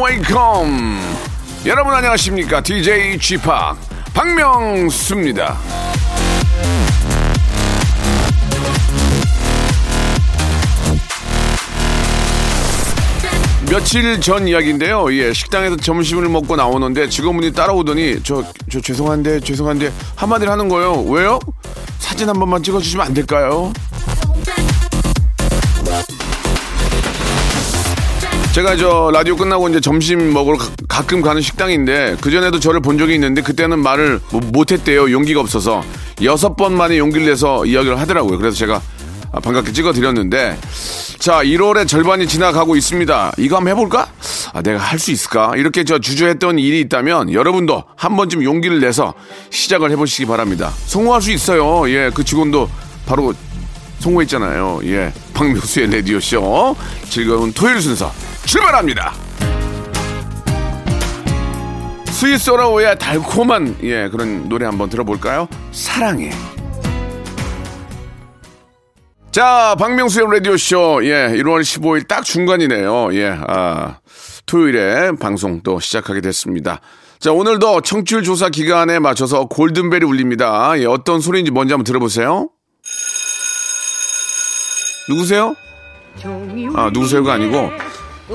welcome. 여러분 안녕하십니까? DJ Chip 박명수입니다. 며칠 전 이야기인데요. 예, 식당에서 점심을 먹고 나오는데 직원분이 따라오더니 저, 저 죄송한데 죄송한데 한마디를 하는 거예요. 왜요? 사진 한 번만 찍어주시면 안 될까요? 제가 저 라디오 끝나고 이제 점심 먹으러 가, 가끔 가는 식당인데 그 전에도 저를 본 적이 있는데 그때는 말을 뭐 못했대요. 용기가 없어서 여섯 번 만에 용기를 내서 이야기를 하더라고요. 그래서 제가 아, 반갑게 찍어드렸는데 자 1월의 절반이 지나가고 있습니다. 이거 한번 해볼까? 아, 내가 할 수 있을까? 이렇게 저 주저했던 일이 있다면 여러분도 한 번쯤 용기를 내서 시작을 해보시기 바랍니다. 성공할 수 있어요. 예, 그 직원도 바로 성공했잖아요. 예, 박명수의 레디오 쇼 즐거운 토요일 순서 출발합니다. 스위스어라오의 달콤한 예 그런 노래 한번 들어볼까요? 사랑해. 자, 박명수의 라디오쇼. 예, 1월 15일 딱 중간이네요. 예, 아, 토요일에 방송 또 시작하게 됐습니다. 자, 오늘도 청취율 조사 기간에 맞춰서 골든벨이 울립니다. 예, 어떤 소리인지 먼저 한번 들어보세요. 누구세요? 아, 누구세요가 아니고,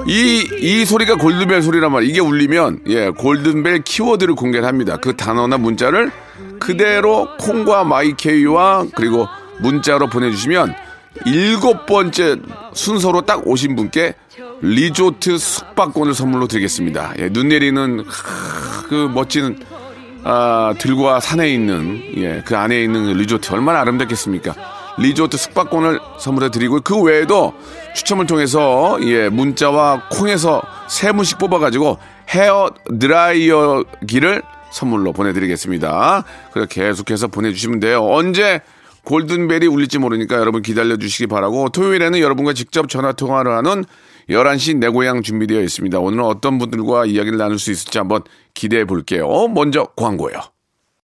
이, 이 소리가 골든벨 소리란 말이에요. 이게 울리면, 예, 골든벨 키워드를 공개를 합니다. 그 단어나 문자를 그대로 콩과 마이케이와 그리고 문자로 보내주시면 일곱 번째 순서로 딱 오신 분께 리조트 숙박권을 선물로 드리겠습니다. 예, 눈 내리는 하, 그 멋진 아, 들과 산에 있는 예, 그 안에 있는 리조트 얼마나 아름답겠습니까? 리조트 숙박권을 선물해 드리고 그 외에도 추첨을 통해서 예, 문자와 콩에서 세 분씩 뽑아가지고 헤어 드라이어기를 선물로 보내드리겠습니다. 그래 계속해서 보내주시면 돼요. 언제 골든벨이 울릴지 모르니까 여러분 기다려 주시기 바라고 토요일에는 여러분과 직접 전화 통화를 하는 11시 내 고향 준비되어 있습니다. 오늘은 어떤 분들과 이야기를 나눌 수 있을지 한번 기대해 볼게요. 먼저 광고요.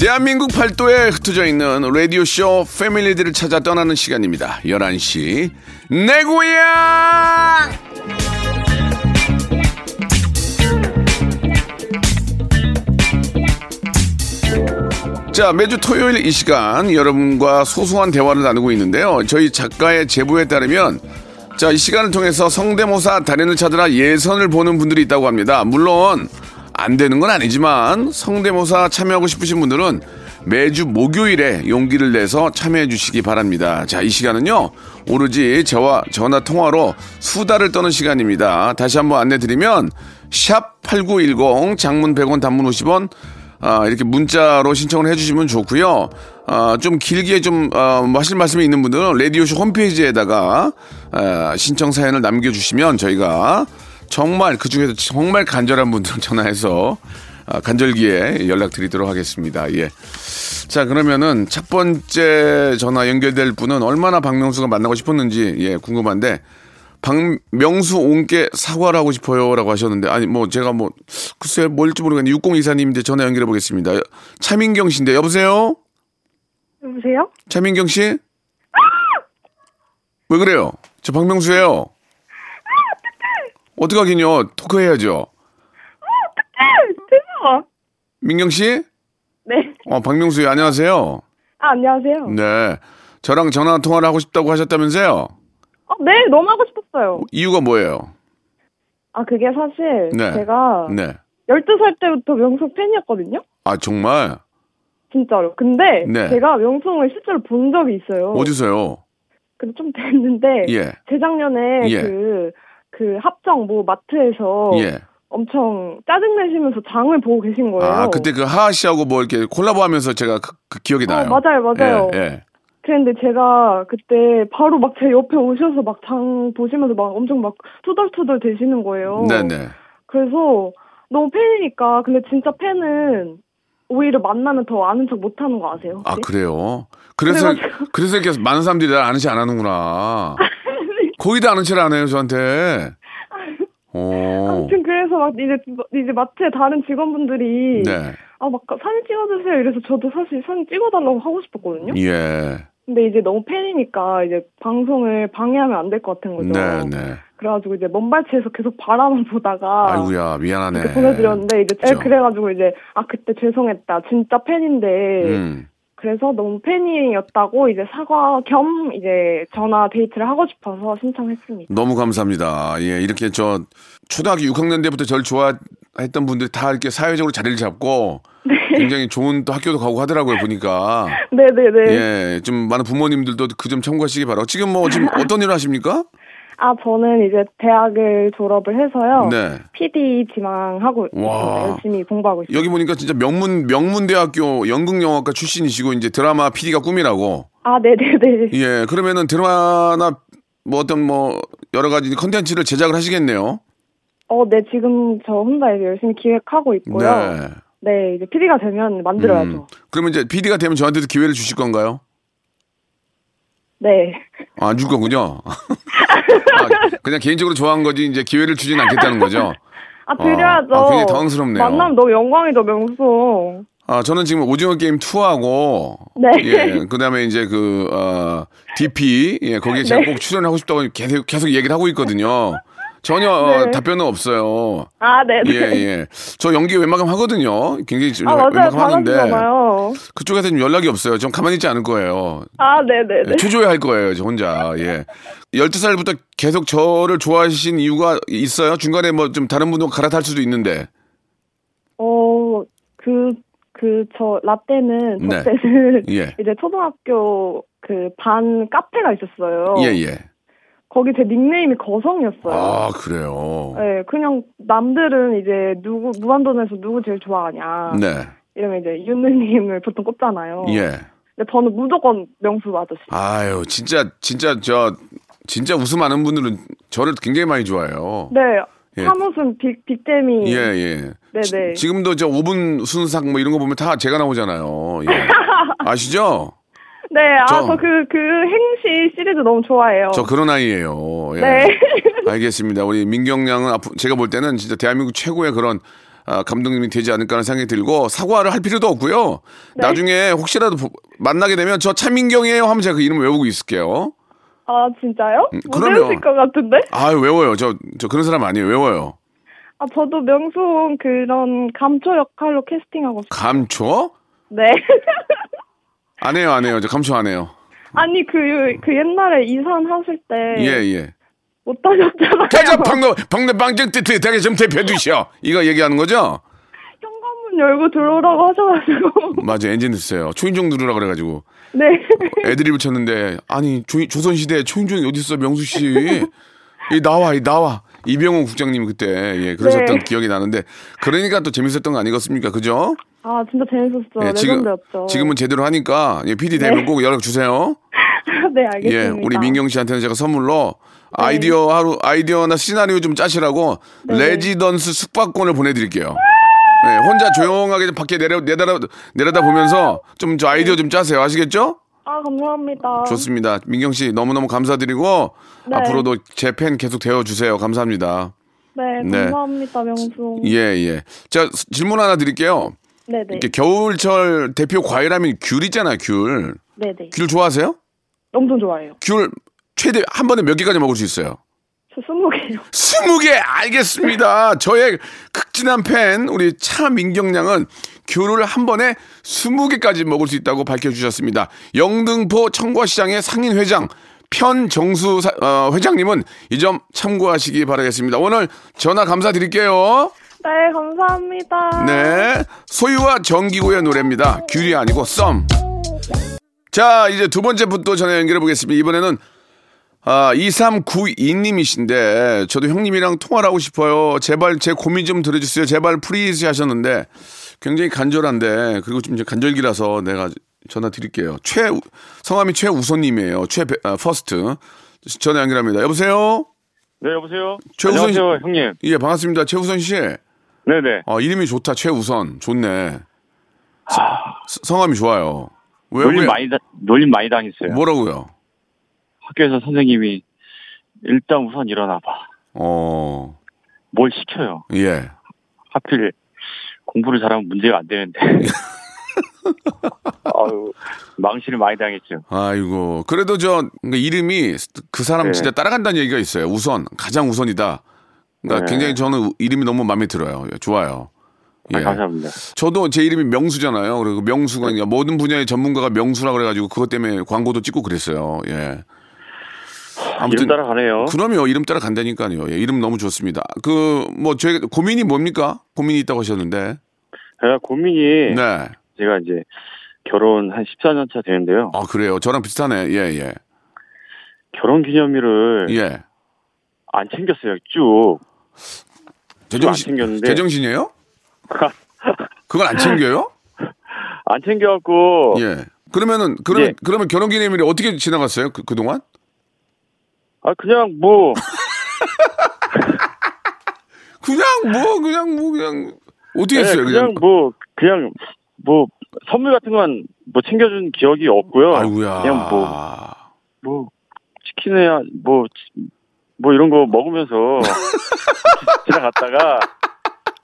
대한민국 팔도에 흩어져 있는 라디오쇼 패밀리들을 찾아 떠나는 시간입니다. 11시 내 고향! 자, 매주 토요일 이 시간 여러분과 소소한 대화를 나누고 있는데요. 저희 작가의 제보에 따르면 자, 이 시간을 통해서 성대모사 달인을 찾으라 예선을 보는 분들이 있다고 합니다. 물론 안 되는 건 아니지만 성대모사 참여하고 싶으신 분들은 매주 목요일에 용기를 내서 참여해 주시기 바랍니다. 자, 이 시간은요, 오로지 저와 전화 통화로 수다를 떠는 시간입니다. 다시 한번 안내 드리면, 샵8910 장문 100원 단문 50원 아, 이렇게 문자로 신청을 해주시면 좋고요. 아, 좀 길게 좀 어, 뭐 하실 말씀이 있는 분들은 라디오쇼 홈페이지에다가 아, 신청 사연을 남겨주시면 저희가 정말 그 중에서 정말 간절한 분들은 전화해서 아, 간절기에 연락드리도록 하겠습니다. 예. 자 그러면은 첫 번째 전화 연결될 분은 얼마나 박명수가 만나고 싶었는지 예 궁금한데 박명수 온께 사과를 하고 싶어요라고 하셨는데 아니 뭐 제가 뭐 글쎄 뭘지 모르겠는데 6024님 이제 전화 연결해 보겠습니다. 차민경 씨인데 여보세요? 여보세요? 차민경 씨? 왜 그래요? 저 박명수예요. 어떡 하긴요. 토크해야죠. 대박. 민경 씨? 네. 어, 박명수요. 안녕하세요. 아, 안녕하세요. 네. 저랑 전화 통화를 하고 싶다고 하셨다면서요? 어, 네, 너무 하고 싶었어요. 이유가 뭐예요? 아, 그게 사실 네. 제가 네. 12살 때부터 명숙 팬이었거든요. 아, 정말? 진짜로. 근데 네. 제가 명숙을 실제로 본 적이 있어요. 어디서요? 근데 좀 됐는데 예. 재작년에 예. 그, 그 합정 뭐 마트에서 예. 엄청 짜증내시면서 장을 보고 계신 거예요. 아, 그때 그 하하 씨하고 뭐 이렇게 콜라보 하면서 제가 그, 그 기억이 어, 나요. 맞아요, 맞아요. 예, 예. 그런데 제가 그때 바로 막 제 옆에 오셔서 막 장 보시면서 막 엄청 막 투덜투덜 대시는 거예요. 네네. 그래서 너무 팬이니까 근데 진짜 팬은 오히려 만나면 더 아는 척 못하는 거 아세요? 아, 혹시? 그래요? 그래서, 그래가지고- 그래서 이렇게 많은 사람들이 날 아는 체안 하는구나. 거의 다 아는 체를 안 해요, 저한테. 오. 아무튼 그래서 막 이제 이제 마트에 다른 직원분들이 네. 아막 사진 찍어주세요 이래서 저도 사실 사진 찍어달라고 하고 싶었거든요. 예. 근데 이제 너무 팬이니까 이제 방송을 방해하면 안 될 것 같은 거죠. 네, 네. 그래가지고 이제 먼발치에서 계속 바라만 보다가 아이고야, 미안하네. 보내드렸는데 이제 그죠? 그래가지고 이제 아 그때 죄송했다 진짜 팬인데 음. 그래서 너무 팬이었다고 이제 사과 겸 이제 전화 데이트를 하고 싶어서 신청했습니다. 너무 감사합니다. 예, 이렇게 저 초등학교 6학년 때부터 저를 좋아했던 분들이 다 이렇게 사회적으로 자리를 잡고 굉장히 좋은 또 학교도 가고 하더라고요, 보니까. 네네네. 예, 좀 많은 부모님들도 그 점 참고하시기 바라고. 지금 뭐 지금 어떤 일을 하십니까? 아 저는 이제 대학을 졸업을 해서요. 네. PD 지망하고 와. 열심히 공부하고 있습니다. 여기 보니까 진짜 명문 명문대학교 연극영화과 출신이시고 이제 드라마 PD가 꿈이라고. 아 네 네 네. 예, 그러면은 드라마나 뭐 어떤 뭐 여러 가지 컨텐츠를 제작을 하시겠네요. 어, 네 지금 저 혼자 이제 열심히 기획하고 있고요. 네. 네, 이제 PD가 되면 만들어야죠. 음. 그러면 이제 PD가 되면 저한테도 기회를 주실 건가요? 네. 아, 안 줄 거군요. 아, 그냥 개인적으로 좋아한 거지 이제 기회를 주진 않겠다는 거죠. 아 드려야죠. 아, 굉장히 당황스럽네요. 만나면 너무 영광이죠, 명수. 아, 저는 지금 오징어 게임 2하고 네. 예, 그다음에 이제 그 어, DP 예, 거기에 제가 네. 꼭 출연하고 싶다고 계속 계속 얘기를 하고 있거든요. 전혀 어, 네. 답변은 없어요. 아, 네. 예, 예. 저 연기 웬만하면 하거든요. 굉장히 아 맞아요, 웬만하면 하는데. 그쪽에서 좀 연락이 없어요. 좀 가만히 있지 않을 거예요. 아, 네 네 네. 예, 초조해 할 거예요, 저 혼자. 예. 12살부터 계속 저를 좋아하신 이유가 있어요? 중간에 뭐 좀 다른 분도 갈아탈 수도 있는데. 어, 그, 그, 저, 라떼는, 네. 저 때는, 예. 이제 초등학교 그 반 카페가 있었어요. 예, 예. 거기 제 닉네임이 거성이었어요. 아, 그래요. 네, 그냥 남들은 이제 누구, 무한도전에서 누구 제일 좋아하냐. 네. 이러면 이제 윤느님을 보통 꼽잖아요. 예. 근데 저는 무조건 명수 아저씨. 아유, 진짜, 진짜, 저, 진짜 웃음 많은 분들은 저를 굉장히 많이 좋아해요. 네, 예. 사무슨 빅, 빅잼이. 예, 예. 네네. 지, 금도저 5분 순삭 뭐 이런 거 보면 다 제가 나오잖아요. 예. 아시죠? 네, 아, 저- 저 그, 그 행시 시리즈 너무 좋아해요. 저 그런 아이예요. 예. 네. 알겠습니다. 우리 민경 양은 앞으로 제가 볼 때는 진짜 대한민국 최고의 그런 아, 감독님이 되지 않을까 하는 생각이 들고 사과를 할 필요도 없고요. 네. 나중에 혹시라도 보- 만나게 되면 저 차민경이에요 하면 제가 그 이름 외우고 있을게요. 아, 진짜요? 못 음, 그럼요. 외우실 것 같은데? 아 외워요. 저, 저 그런 사람 아니에요. 외워요. 아, 저도 명수 그런 감초 역할로 캐스팅하고 싶어요. 감초? 네. 안 해요, 안 해요. 저 감초 안 해요. 아니, 그, 그 옛날에 이산 하실 때. 예, 예. 못 하셨잖아요. 가자, 방금, 방금 방정 뜻에 대게 좀 대표 주시오. 이거 얘기하는 거죠? 현관문 열고 들어오라고 하셔가지고. 맞아, 엔진 드세요. 초인종 누르라 그래가지고. 네. 애드립을 쳤는데 아니 조, 조선시대 초인종이 어디 있어 명수 씨? 이 나와 이 나와 이병헌 국장님 그때 예 그러셨던 네. 기억이 나는데 그러니까 또 재밌었던 거 아니겠습니까 그죠? 아, 진짜 재밌었어요. 예, 지금 레전드였죠. 지금은 제대로 하니까 예, PD 되면 네. 꼭 연락 주세요. 네, 알겠습니다. 예 우리 민경 씨한테는 제가 선물로 아이디어 하루 아이디어나 시나리오 좀 짜시라고 네. 레지던스 숙박권을 보내드릴게요. 예, 혼자 조용하게 좀 밖에 내려 내다라 내려다 보면서 좀 저 아이디어 좀 짜세요 아시겠죠? 아, 감사합니다. 좋습니다. 민경 씨 너무너무 감사드리고 네. 앞으로도 제 팬 계속 되어 주세요. 감사합니다. 네, 네. 감사합니다, 명수. 예, 예. 자, 스- 질문 하나 드릴게요. 네 네. 이렇게 겨울철 대표 과일하면 귤 있잖아요, 귤. 네 네. 귤 좋아하세요? 엄청 좋아해요. 귤 최대 한 번에 몇 개까지 먹을 수 있어요? 저 스무 개요. 스무 개 알겠습니다. 저의 극진한 팬 우리 차민경 양은 귤을 한 번에 스무 개까지 먹을 수 있다고 밝혀주셨습니다. 영등포 청과시장의 상인 회장 편정수 사- 어, 회장님은 이 점 참고하시기 바라겠습니다. 오늘 전화 감사드릴게요. 네, 감사합니다. 네, 소유와 정기고의 노래입니다. 귤이 아니고 썸. 자, 이제 두 번째 분 또 전화 연결해 보겠습니다. 이번에는 아, 2392님이신데, 저도 형님이랑 통화를 하고 싶어요. 제발 제 고민 좀 들어주세요. 제발 please 하셨는데, 굉장히 간절한데, 그리고 좀 간절기라서 내가 전화 드릴게요. 최, 성함이 최우선님이에요. 최, 아, first. 전화 연결합니다. 여보세요? 네, 여보세요? 최우선 씨. 안녕하세요, 형님. 예, 반갑습니다. 최우선 씨. 네네. 어, 이름이 좋다. 최우선. 좋네. 서- 성함이 좋아요. 왜, 놀림 왜? 많이, 다- 놀림 많이 당했어요. 뭐라고요? 학교에서 선생님이 일단 우선 일어나봐. 어, 뭘 시켜요. 예. 하필 공부를 잘하면 문제가 안 되는데. 아유, 망신을 많이 당했죠. 아이고. 그래도 저, 그러니까 이름이 그 사람 네. 진짜 따라간다는 얘기가 있어요. 우선. 가장 우선이다. 그러니까 네. 굉장히 저는 이름이 너무 마음에 들어요. 예, 좋아요. 아, 예. 감사합니다. 저도 제 이름이 명수잖아요. 그리고 명수가 그러니까 모든 분야의 전문가가 명수라 그래가지고 그것 때문에 광고도 찍고 그랬어요. 예. 이름 따라가네요. 그럼요. 이름 따라 간다니까요. 예, 이름 너무 좋습니다. 그, 뭐, 제 고민이 뭡니까? 고민이 있다고 하셨는데. 제가 고민이 네. 제가 이제 결혼 한 14년 차 되는데요. 아, 그래요. 저랑 비슷하네. 예, 예. 결혼 기념일을 예. 안 챙겼어요. 쭉. 제정신, 안 챙겼는데. 제정신이에요? 그걸 안 챙겨요? 안 챙겨갖고 예. 그러면은, 그러면, 예. 그러면 결혼 기념일이 어떻게 지나갔어요? 그, 그동안? 아 그냥 뭐 그냥 뭐, 그냥 뭐, 그냥. 어떻게 네, 했어요? 그냥 뭐 그냥 뭐 선물 같은 건 뭐 챙겨준 기억이 없고요. 아이고야. 그냥 뭐뭐 치킨이야 뭐뭐 이런 거 먹으면서 지나갔다가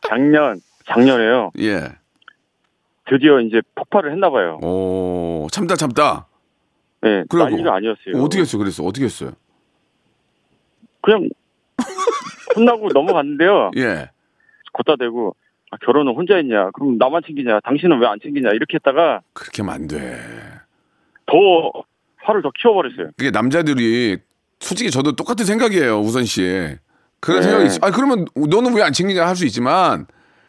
작년 작년에요. 예. 드디어 이제 폭발을 했나 봐요. 오, 참다, 참다. 네, 그러고. 난리가 아니었어요. 어떻게 했어? 그랬어? 어떻게 했어요? 그냥 혼나고 넘어갔는데요. 예. 걷다 대고 아, 결혼은 혼자 했냐? 그럼 나만 챙기냐? 당신은 왜 안 챙기냐? 이렇게 했다가 그렇게 하면 안 돼. 더 화를 더 키워버렸어요. 그게 남자들이 솔직히 저도 똑같은 생각이에요, 우선 씨. 그런 네. 생각이 있어. 아, 그러면 너는 왜 안 챙기냐 할 수 있지만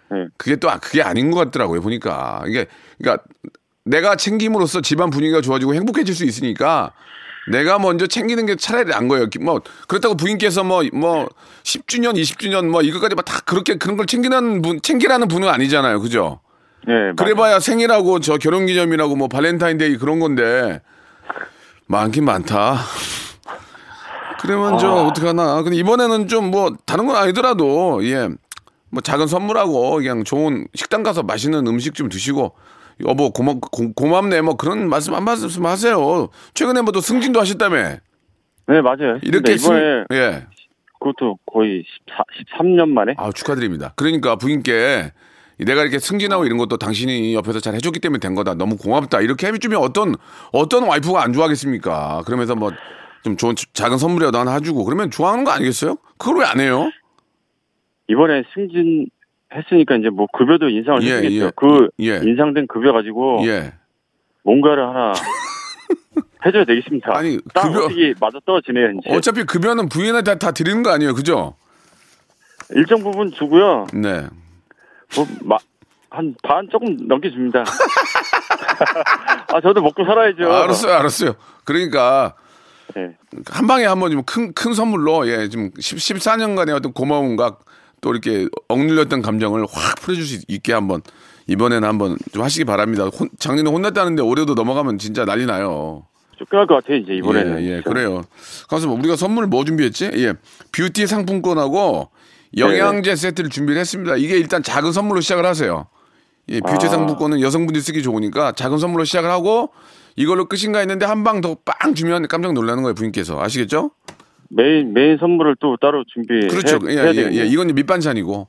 네. 그게 또 아- 그게 아닌 것 같더라고요, 보니까. 이게 그러니까 내가 챙김으로써 집안 분위기가 좋아지고 행복해질 수 있으니까 내가 먼저 챙기는 게 차라리 난 거예요. 뭐 그렇다고 부인께서 뭐 뭐 10주년, 20주년 뭐 이거까지 막 다 그렇게 그런 걸 챙기는 분 챙기라는 분은 아니잖아요. 그죠? 네, 그래봐야 생일하고 저 결혼기념일하고 뭐 발렌타인데이 그런 건데 많긴 많다. 그러면 저 어떡하나. 근데 이번에는 좀 뭐 다른 건 아니더라도 예. 뭐 작은 선물하고 그냥 좋은 식당 가서 맛있는 음식 좀 드시고 여보 고마 고, 고맙네 뭐 그런 말씀 한 말씀 하세요. 최근에 뭐 또 승진도 하셨다며. 네 맞아요. 이렇게 이번에 승- 예. 그것도 거의 14, 13년 만에 아 축하드립니다. 그러니까 부인께 내가 이렇게 승진하고 이런 것도 당신이 옆에서 잘 해줬기 때문에 된 거다. 너무 고맙다. 이렇게 해주면 어떤 어떤 와이프가 안 좋아하겠습니까? 그러면서 뭐 좀 좋은 작은 선물이라도 하나 해주고 그러면 좋아하는 거 아니겠어요? 그걸 왜 안 해요? 이번에 승진 했으니까 이제 뭐 급여도 인상을 예, 했겠죠. 예. 그 예. 인상된 급여 가지고 예. 뭔가를 하나 해줘야 되겠습니다. 아니, 딱 급여- 어떻게 맞아 떨어지네요. 이제 어차피 급여는 부인한테 다, 다 드리는 거 아니에요, 그죠? 일정 부분 주고요. 네. 뭐한 반 조금 넘게 줍니다. 아 저도 먹고 살아야죠. 알았어요, 알았어요. 그러니까 네. 한 방에 한 번 좀 큰 큰 선물로 예, 좀 10, 14년간의 어떤 고마움과 또 이렇게 억눌렸던 감정을 확 풀어줄 수 있게 한번 이번에는 한번 좀 하시기 바랍니다. 혼- 작년에 혼났다는데 올해도 넘어가면 진짜 난리 나요. 쫓겨날 것 같아요. 이제 이번에는. 예, 예, 그래요. 가서 우리가 선물 뭐 준비했지? 예, 뷰티 상품권하고 영양제 세트를 준비를 했습니다. 이게 일단 작은 선물로 시작을 하세요. 예, 뷰티 아. 상품권은 여성분들이 쓰기 좋으니까 작은 선물로 시작을 하고 이걸로 끝인가 했는데 한 방 더 빵 주면 깜짝 놀라는 거예요, 부인께서. 아시겠죠? 메인 메인 선물을 또 따로 준비. 그렇죠. 예, 해야 예, 되겠네요. 예. 이건 밑반찬이고.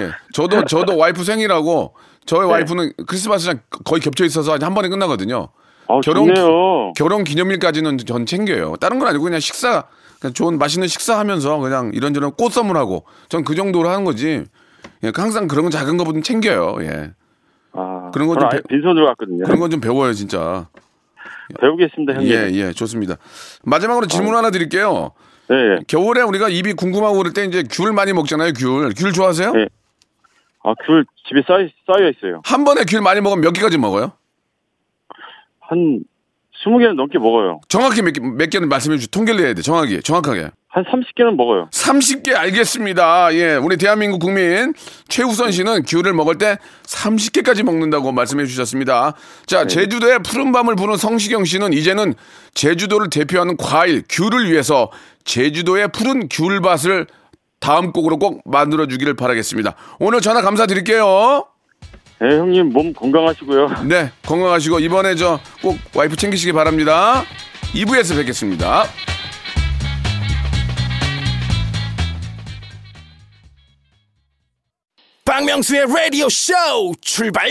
예. 저도, 저도 와이프 생일하고 저희 네. 와이프는 크리스마스랑 거의 겹쳐 있어서 한 번에 끝나거든요. 아, 결혼 기- 좋네요. 결혼 기념일까지는 전 챙겨요. 다른 건 아니고 그냥 식사, 그냥 좋은 맛있는 식사하면서 그냥 이런저런 꽃 선물하고 전 그 정도로 하는 거지. 예, 항상 그런 건 작은 거보다 챙겨요. 예. 아, 그런 건 저는 좀 아예 빈손으로 갔거든요. 그런 건 좀 배워요, 진짜. 배우겠습니다, 형님. 예, 예, 좋습니다. 마지막으로 질문 하나 드릴게요. 네, 예. 겨울에 우리가 입이 궁금하고 그럴 때 이제 귤 많이 먹잖아요, 귤. 귤 좋아하세요? 네. 아, 귤 집에 쌓여, 쌓여 있어요. 한 번에 귤 많이 먹으면 몇 개까지 먹어요? 한 20개는 넘게 먹어요. 정확히 몇, 개, 몇 개는 말씀해 주시죠. 통계를 해야 돼. 정확히. 정확하게. 한 30개는 먹어요. 30개 알겠습니다. 예, 우리 대한민국 국민 최우선 씨는 귤을 먹을 때 30개까지 먹는다고 말씀해 주셨습니다. 자, 제주도의 푸른 밤을 부는 성시경 씨는 이제는 제주도를 대표하는 과일 귤을 위해서 제주도의 푸른 귤밭을 다음 곡으로 꼭 만들어 주기를 바라겠습니다. 오늘 전화 감사드릴게요. 네, 형님 몸 건강하시고요. 네, 건강하시고 이번에 저 꼭 와이프 챙기시기 바랍니다. 2부에서 뵙겠습니다. 박명수의 라디오 쇼 출발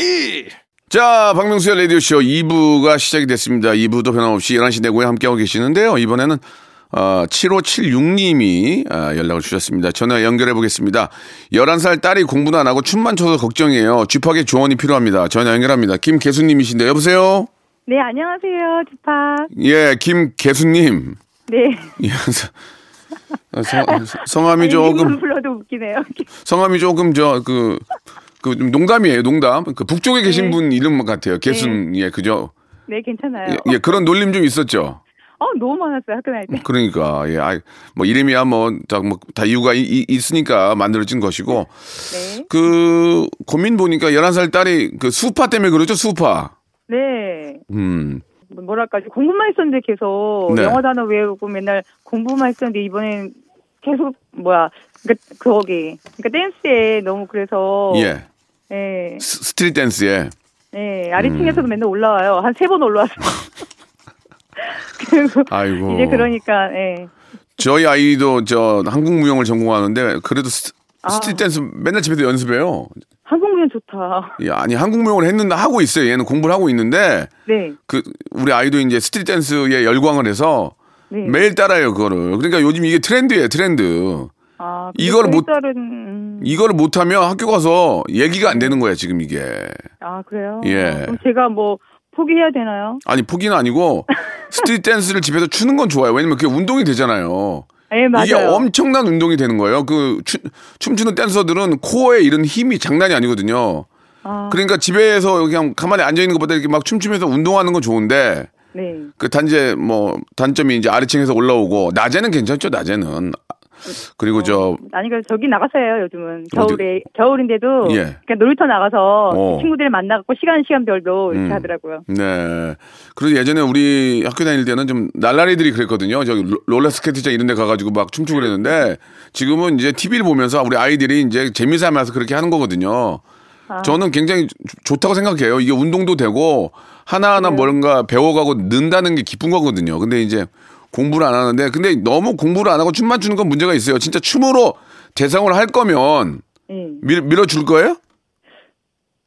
자, 박명수의 라디오 쇼 2부가 시작이 됐습니다. 2부도 변함없이 11시 내고에 함께하고 계시는데요. 이번에는 어, 7576님이 아, 연락을 주셨습니다. 전화 연결해 보겠습니다. 11살 딸이 공부도 안 하고 춤만 춰서 걱정이에요. 쥐팍의 조언이 필요합니다. 전화 연결합니다. 김계수님이신데 여보세요? 네, 안녕하세요, 주파. 예, 김계수님. 네. 예, 서- 성, 성함이 아니, 조금 불러도 웃기네요. 성함이 조금 저그 그 농담이에요, 농담. 그 북쪽에 계신 네. 분 이름 같아요. 개순 예, 그죠? 네, 괜찮아요. 예, 예, 그런 놀림 좀 있었죠. 어, 너무 많았어요, 학교 다닐 때. 그러니까 예, 아이, 뭐 이름이야 뭐다뭐다 이유가 이- 이- 있으니까 만들어진 것이고 네. 그 고민 보니까 11살 딸이 그 스우파 때문에 그러죠, 스우파. 네. 음. 뭐랄까, 공부만 했었는데 계속 네. 영어 단어 외우고 맨날 공부만 했었는데 이번엔 계속, 뭐야, 그러니까 거기, 그러니까 댄스에 너무 그래서. 예. 네. 스- 스트릿 댄스에 네, 음. 아래층에서도 맨날 올라와요. 한 세 번 올라왔어요. 그리고 아이고. 이제 그러니까, 예. 저희 아이도 저 한국 무용을 전공하는데 그래도 스, 아. 스트릿 댄스 맨날 집에서 연습해요. 한국 무용 좋다. 예, 아니 한국 무용을 했는데 하고 있어요. 얘는 공부를 하고 있는데 네. 그 우리 아이도 이제 스트릿 댄스에 열광을 해서 네. 매일 따라해요 그거를. 그러니까 요즘 이게 트렌드예요 트렌드. 아, 저희 못- 딸은, 음, 이거를 못하면 학교 가서 얘기가 안 되는 거야 지금 이게. 아, 그래요? 예. 그럼 제가 뭐, 포기해야 되나요? 아니 포기는 아니고 스트릿 댄스를 집에서 추는 건 좋아요. 왜냐면 그게 운동이 되잖아요. 예, 맞아요. 이게 엄청난 운동이 되는 거예요. 그 추- 춤추는 댄서들은 코어에 이런 힘이 장난이 아니거든요. 아, 그러니까 집에서 그냥 가만히 앉아 있는 것보다 이렇게 막 춤추면서 운동하는 건 좋은데 네. 그 단지 뭐 단점이 이제 아래층에서 올라오고 낮에는 괜찮죠. 낮에는 그리고 저 아니, 그 저기 나가서 해요, 요즘은. 어디? 겨울에, 겨울인데도. 예. 그냥 놀이터 나가서 어. 친구들 만나갖고 시간, 시간별로 이렇게 음. 하더라고요. 네. 그리고 예전에 우리 학교 다닐 때는 좀 날라리들이 그랬거든요. 저기 롤- 롤러스케이트장 이런 데 가가지고 막 춤추고 그랬는데 지금은 이제 TV를 보면서 우리 아이들이 이제 재미삼아서 그렇게 하는 거거든요. 아. 저는 굉장히 좋- 좋다고 생각해요. 이게 운동도 되고 하나하나 네. 뭔가 배워가고 는다는 게 기쁜 거거든요. 근데 이제 공부를 안 하는데 근데 너무 공부를 안 하고 춤만 추는 건 문제가 있어요. 진짜 춤으로 대상을 할 거면 예. 밀, 밀어줄 거예요?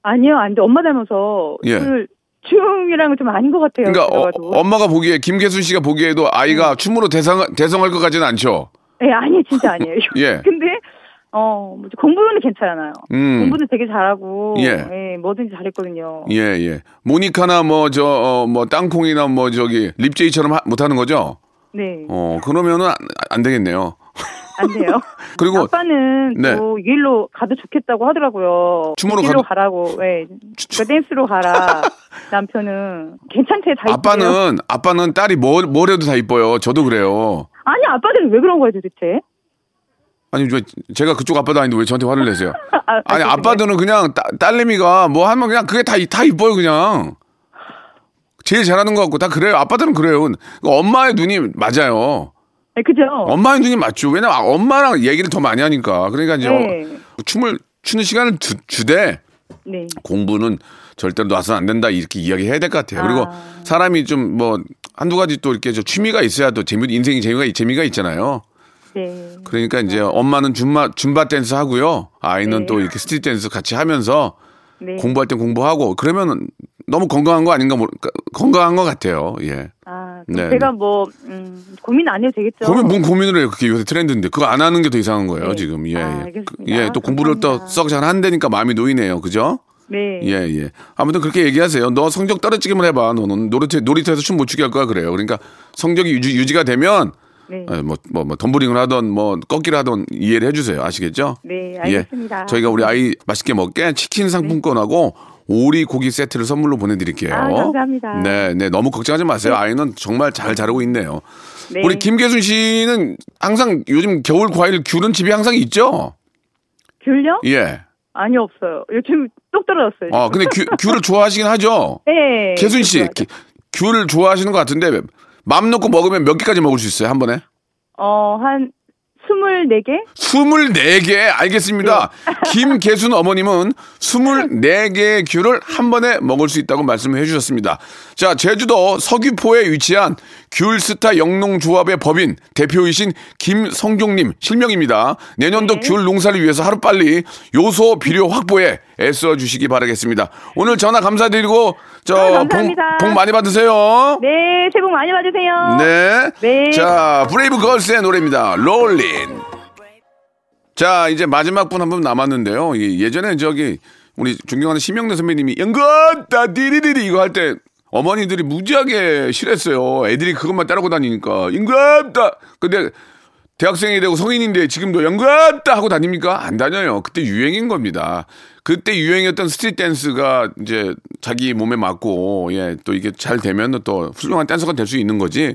아니요, 안 돼. 엄마 닮아서. 예. 그 춤이랑은 좀 아닌 것 같아요. 그러니까 어. 엄마가 보기에 김계순 씨가 보기에도 아이가 네. 춤으로 대상 대성할 것 같지는 않죠. 예, 아니, 진짜 아니에요. 예. 근데, 어, 뭐지, 공부는 괜찮아요. 음. 공부는 되게 잘하고. 예. 예. 뭐든지 잘했거든요. 예, 예. 모니카나 뭐저 어, 뭐 땅콩이나 뭐 저기 립제이처럼 하- 못 하는 거죠? 네. 어, 그러면은 안, 안 되겠네요. 안 돼요. 그리고 아빠는 네. 또 일로 가도 좋겠다고 하더라고요. 춤으로 가도- 가라고. 예. 그러니까 댄스로 가라. 남편은 괜찮대 다. 아빠는 아빠는 딸이 뭐, 뭘 해도 다 이뻐요. 저도 그래요. 아니 아빠들은 왜 그런 거예요 도대체? 아니 저 제가 그쪽 아빠도 아닌데 왜 저한테 화를 내세요? 아, 죄송해요. 아빠들은 그냥 따, 딸내미가 뭐 하면 그냥 그게 다 다 이뻐요 그냥. 제일 잘하는 것 같고 다 그래요. 아빠들은 그래요. 그러니까 엄마의 눈이 맞아요. 네, 그죠? 엄마의 눈이 맞죠. 왜냐면 엄마랑 얘기를 더 많이 하니까. 그러니까 이제 네. 어, 춤을 추는 시간을 주, 주되 네. 공부는 절대로 놔서는 안 된다 이렇게 이야기해야 될 것 같아요. 그리고 아. 사람이 좀 뭐 한두 가지 또 이렇게 저 취미가 있어야 또 재미 인생이 재미가 재미가 있잖아요. 네. 그러니까 이제 엄마는 줌바 줌바 댄스 하고요. 아이는 네. 또 이렇게 스트릿 댄스 같이 하면서 네. 공부할 땐 공부하고 그러면 너무 건강한 거 아닌가 모르 건강한 것 같아요. 예. 아, 네, 제가 네. 뭐 음, 고민 안 해도 되겠죠? 고민 뭔 고민을 해요. 그게 요새 트렌드인데 그거 안 하는 게 더 이상한 거예요. 네. 지금 예. 아, 예. 예. 또 공부를 또 감사합니다. 썩잘 한다니까 마음이 놓이네요. 그죠? 네. 예, 예. 아무튼 그렇게 얘기하세요. 너 성적 떨어지기만 해봐. 너는 놀이터, 놀이터에서 춤 못 추게 할 거야. 그래요. 그러니까 성적이 유지, 유지가 되면, 네. 예, 뭐, 뭐, 뭐, 덤블링을 하던, 뭐, 꺾기를 하던 이해를 해주세요. 아시겠죠? 네, 알겠습니다. 예. 저희가 우리 아이 맛있게 먹게 치킨 상품권하고 오리 고기 세트를 선물로 보내드릴게요. 아, 감사합니다. 네, 네, 너무 걱정하지 마세요. 아이는 정말 잘 자르고 있네요. 네. 우리 김계순 씨는 항상 요즘 겨울 과일 귤은 집에 항상 있죠? 귤요? 예. 아니 없어요. 요즘 뚝 떨어졌어요. 아, 근데 귤, 귤을 좋아하시긴 하죠? 네. 계순 씨. 기- 귤을 좋아하시는 것 같은데 맘 놓고 먹으면 몇 개까지 먹을 수 있어요, 한 번에? 어, 한 24개? 24개 알겠습니다. 김계순 어머님은 24개의 귤을 한 번에 먹을 수 있다고 말씀을 해주셨습니다. 자, 제주도 서귀포에 위치한 귤스타 영농조합의 법인 대표이신 김성종님 실명입니다. 내년도 귤 농사를 위해서 하루빨리 요소 비료 확보에 애써 주시기 바라겠습니다. 오늘 전화 감사드리고 저 아, 복. 복 많이 받으세요. 네, 새해 복 많이 받으세요. 네. 네. 자, 브레이브 걸스의 노래입니다. 롤린. 자, 이제 마지막 분 한 분 남았는데요. 예, 예전에 저기 우리 존경하는 심영래 선배님이 연거다 디리디리 이거 할 때 어머니들이 무지하게 싫었어요. 애들이 그것만 따르고 다니니까 연거다. 근데 대학생이 되고 성인인데 지금도 연거다 하고 다닙니까? 안 다녀요. 그때 유행인 겁니다. 그때 유행이었던 스트릿 댄스가 이제 자기 몸에 맞고 예, 또 이게 잘 되면 또 훌륭한 댄서가 될 수 있는 거지.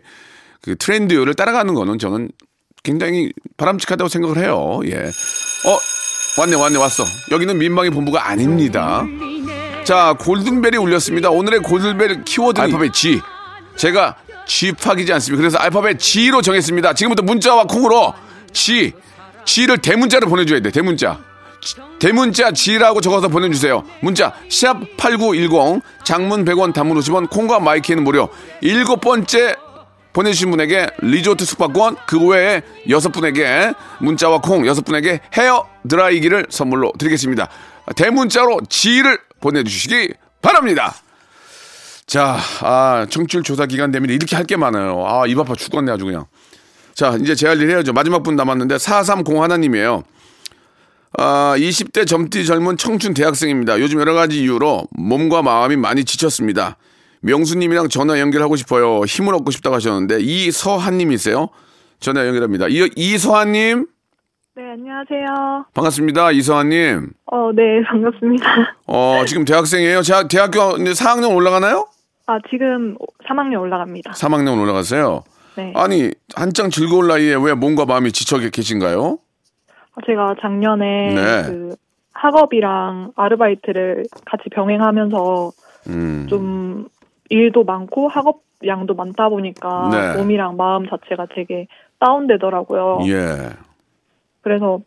그 트렌드를 따라가는 거는 저는 굉장히 바람직하다고 생각을 해요. 예. 어, 왔네, 왔네, 왔어. 여기는 민방위 본부가 아닙니다. 자, 골든벨이 울렸습니다. 오늘의 골든벨 키워드는 알파벳 G. 제가 G팍이지 않습니까? 그래서 알파벳 G로 정했습니다. 지금부터 문자와 콩으로 G, G를 대문자로 보내줘야 돼, 대문자. 대문자 G라고 적어서 보내주세요. 문자 샵 8910 장문 100원 단문 50원 콩과 마이키는 무료. 일곱 번째 보내주신 분에게 리조트 숙박권 그 외에 여섯 분에게 문자와 콩 여섯 분에게 헤어 드라이기를 선물로 드리겠습니다. 대문자로 G를 보내주시기 바랍니다. 자, 아, 청취율 조사 기간 되면 이렇게 할 게 많아요. 아, 입 아파 죽겠네, 아주 그냥. 자, 이제 제 할 일 해야죠. 마지막 분 남았는데, 4301 하나님이에요. 아, 20대 젊디 젊은 청춘 대학생입니다. 요즘 여러 가지 이유로 몸과 마음이 많이 지쳤습니다. 명수님이랑 전화 연결하고 싶어요. 힘을 얻고 싶다고 하셨는데, 이서한님이세요. 전화 연결합니다. 이, 이서한님, 네, 안녕하세요. 반갑습니다. 이서한님. 어, 네, 반갑습니다. 어, 지금 대학생이에요. 자, 대학교 이제 4학년 올라가나요? 아, 지금 3학년 올라갑니다. 3학년 올라갔어요. 네. 아니 한창 즐거울 나이에 왜 몸과 마음이 지쳐 계신가요? 아, 제가 작년에 네. 그 학업이랑 아르바이트를 같이 병행하면서 음, 좀 일도 많고 학업 양도 많다 보니까 네. 몸이랑 마음 자체가 되게 다운되더라고요. 예. 그래서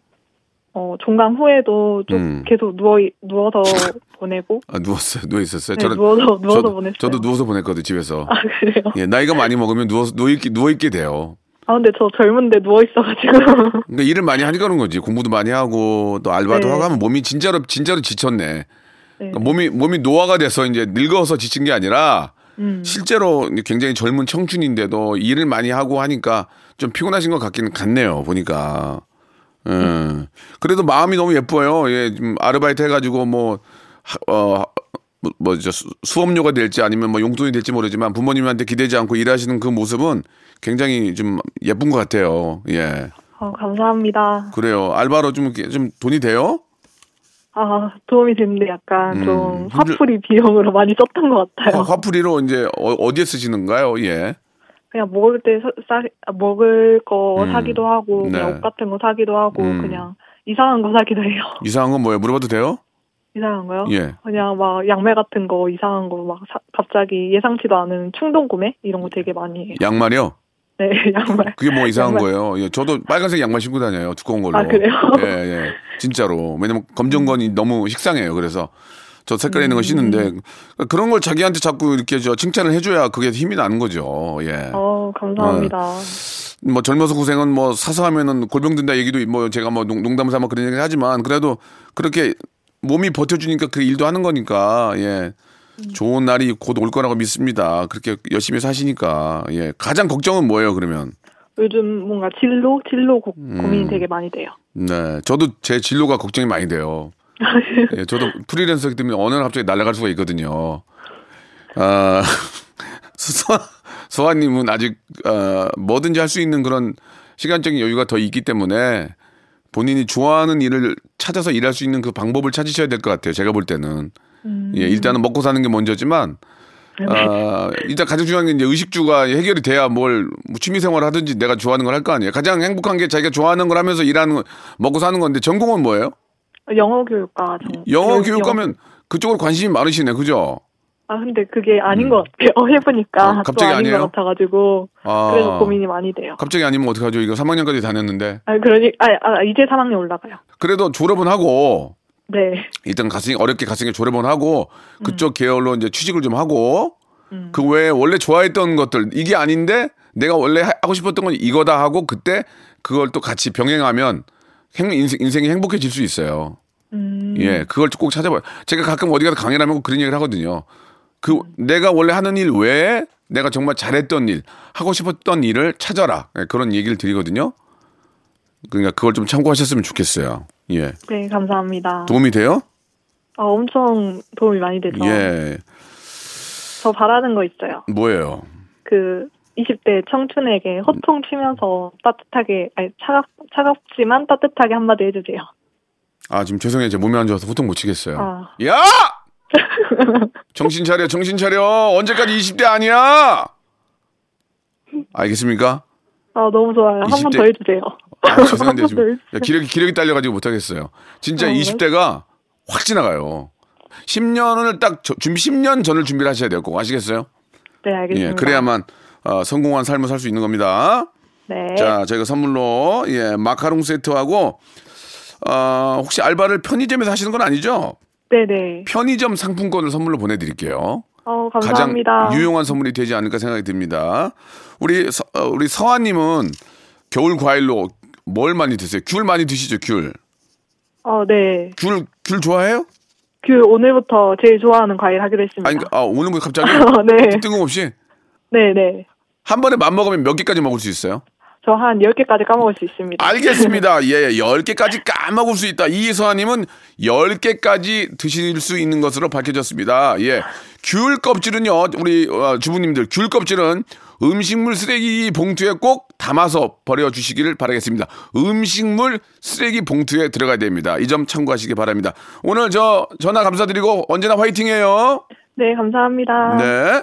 어 종강 후에도 좀 음. 계속 누워 누워서 보내고 아, 누웠어요. 누워 있었어요. 네, 누워서 누워서 저도, 보냈어요. 저도 누워서 보냈거든요 집에서. 아 그래요? 예, 나이가 많이 먹으면 누워서 누워 있게 누워 있게 돼요. 아 근데 저 젊은데 누워 있어가지고 그러니까 일을 많이 하니까 그런 거지. 공부도 많이 하고 또 알바도 네. 하고 하면 몸이 진짜로 진짜로 지쳤네. 네. 그러니까 몸이 몸이 노화가 돼서 이제 늙어서 지친 게 아니라 음. 실제로 굉장히 젊은 청춘인데도 일을 많이 하고 하니까 좀 피곤하신 것 같기는 같네요. 보니까. 음. 그래도 마음이 너무 예뻐요. 예, 좀 아르바이트 해가지고 뭐, 하- 어, 뭐, 뭐, 저 수- 수업료가 될지 아니면 뭐 용돈이 될지 모르지만 부모님한테 기대지 않고 일하시는 그 모습은 굉장히 좀 예쁜 것 같아요. 예. 어, 감사합니다. 그래요. 알바로 좀, 좀 돈이 돼요? 아 도움이 되는데 약간 음, 좀 화풀이 비용으로 많이 썼던 것 같아요. 화, 풀이로 이제 어, 디에 쓰시는가요? 예. 그냥 먹을 때 사, 사, 아, 먹을 거 음. 사기도 하고 그냥 네. 옷 같은 거 사기도 하고 음. 그냥 이상한 거 사기도 해요. 이상한 건 뭐예요? 물어봐도 돼요? 이상한 거요? 예. 그냥 막 양말 같은 거 이상한 거 막 갑자기 예상치도 않은 충동 구매 이런 거 되게 많이 해요. 양말이요? 네 양말. 그게 뭐 이상한 양말. 거예요. 예, 저도 빨간색 양말 신고 다녀요. 두꺼운 걸로. 아, 그래요? 예, 예. 진짜로. 왜냐면 검정건이 너무 식상해요. 그래서 저 색깔 있는 거 신는데 음. 그런 걸 자기한테 자꾸 이렇게 저 칭찬을 해줘야 그게 힘이 나는 거죠. 예. 어 감사합니다. 뭐 젊어서 고생은 뭐 사서 하면은 골병 든다 얘기도 뭐 제가 뭐 농- 농담 삼아 그런 얘기 하지만 그래도 그렇게 몸이 버텨주니까 그 일도 하는 거니까 예. 좋은 날이 곧 올 거라고 믿습니다. 그렇게 열심히 사시니까 예. 가장 걱정은 뭐예요, 그러면? 요즘 뭔가 진로 진로 고, 음. 고민이 되게 많이 돼요. 네, 저도 제 진로가 걱정이 많이 돼요. 예, 저도 프리랜서기 때문에 어느 날 갑자기 날아갈 수가 있거든요. 아, 수아, 수아님은 아직 어, 뭐든지 할 수 있는 그런 시간적인 여유가 더 있기 때문에 본인이 좋아하는 일을 찾아서 일할 수 있는 그 방법을 찾으셔야 될 것 같아요. 제가 볼 때는 음. 예, 일단은 먹고 사는 게 먼저지만 네. 아, 일단 가장 중요한 게 이제 의식주가 해결이 돼야 뭘뭐 취미 생활을 하든지 내가 좋아하는 걸 할 거 아니에요. 가장 행복한 게 자기가 좋아하는 걸 하면서 일하는 거, 먹고 사는 건데 전공은 뭐예요? 영어 교육과 정, 영어 교육- 교육하면 그쪽으로 관심이 많으시네, 그죠? 아 근데 그게 아닌 것 같아요. 해보니까 어, 갑자기 또 아닌 아니에요? 것 같아가지고 아. 그래서 고민이 많이 돼요. 갑자기 아니면 어떡하죠? 이거 3학년까지 다녔는데. 아 그러니 아, 아 이제 3학년 올라가요. 그래도 졸업은 하고 네. 일단 갔으니 어렵게 갔으니까 졸업은 하고 그쪽 계열로 이제 취직을 좀 하고 음. 그 외에 원래 좋아했던 것들 이게 아닌데 내가 원래 하- 하고 싶었던 건 이거다 하고 그때 그걸 또 같이 병행하면 행, 인생, 인생이 행복해질 수 있어요. 음. 예, 그걸 꼭 찾아봐요. 제가 가끔 어디 가서 강의를 하면 꼭 그런 얘기를 하거든요. 그 음. 내가 원래 하는 일 외에 내가 정말 잘했던 일, 하고 싶었던 일을 찾아라. 예, 그런 얘기를 드리거든요. 그러니까 그걸 좀 참고하셨으면 좋겠어요. 예. 네 감사합니다. 도움이 돼요? 아 엄청 도움이 많이 돼서 예. 저 바라는 거 있어요. 뭐예요? 그 20대 청춘에게 호통 치면서 따뜻하게 아니 차갑 차갑지만 따뜻하게 한마디 해주세요. 아, 지금 죄송해요. 제 몸이 안 좋아서 호통 못 치겠어요. 아. 야! 정신 차려, 정신 차려. 언제까지 20대 아니야? 알겠습니까? 아 너무 좋아요. 한번 20대 더 해주세요. 아, 죄송한데 지금 더 야, 기력이 기력이 딸려가지고 못하겠어요. 진짜 어, 20대가 확 지나가요. 10년을 딱 저- 준비 10년 전을 준비를 하셔야 돼요. 꼭 아시겠어요? 네 알겠습니다. 예, 그래야만 어, 성공한 삶을 살 수 있는 겁니다. 네. 자, 저희가 선물로 예 마카롱 세트하고 어, 혹시 알바를 편의점에서 하시는 건 아니죠? 네네. 편의점 상품권을 선물로 보내드릴게요. 어 가장 감사합니다. 유용한 선물이 되지 않을까 생각이 듭니다. 우리 서, 어, 우리 서아님은 겨울 과일로 뭘 많이 드세요? 귤 많이 드시죠? 귤. 어 네. 귤, 귤 좋아해요? 그 오늘부터 제일 좋아하는 과일 하기로 했습니다. 아니, 그러니까, 아, 오늘부터 갑자기 네. 뜬금없이 네네. 한 번에 맘 먹으면 몇 개까지 먹을 수 있어요? 저 한 10개까지 까먹을 수 있습니다. 알겠습니다. 예, 열 개까지 까먹을 수 있다. 이서아님은 열 개까지 드실 수 있는 것으로 밝혀졌습니다. 예, 귤 껍질은요, 우리 어, 주부님들 귤 껍질은 음식물 쓰레기 봉투에 꼭 담아서 버려주시기를 바라겠습니다. 음식물 쓰레기 봉투에 들어가야 됩니다. 이 점 참고하시기 바랍니다. 오늘 저 전화 감사드리고 언제나 화이팅해요. 네, 감사합니다. 네.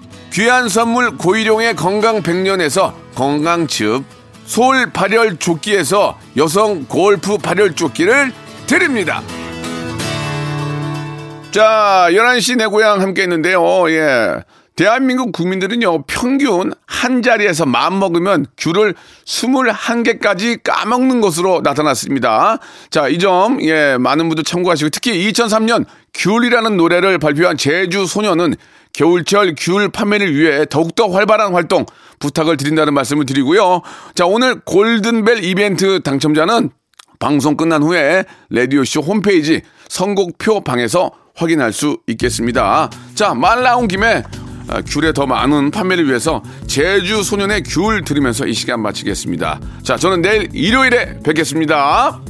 귀한 선물 고일용의 건강 백년에서 건강즙. 소울 발열 조끼에서 여성 골프 발열 조끼를 드립니다. 자, 11시 내 고향 함께 했는데요. 예. 대한민국 국민들은요, 평균 한 자리에서 마음 먹으면 귤을 21개까지 까먹는 것으로 나타났습니다. 자, 이 점, 예, 많은 분들 참고하시고, 특히 2003년 귤이라는 노래를 발표한 제주 소녀는 겨울철 귤 판매를 위해 더욱더 활발한 활동 부탁을 드린다는 말씀을 드리고요. 자, 오늘 골든벨 이벤트 당첨자는 방송 끝난 후에 라디오쇼 홈페이지 선곡표 방에서 확인할 수 있겠습니다. 자, 말 나온 김에 아, 귤에 더 많은 판매를 위해서 제주 소년의 귤 들으면서 이 시간 마치겠습니다. 자, 저는 내일 일요일에 뵙겠습니다.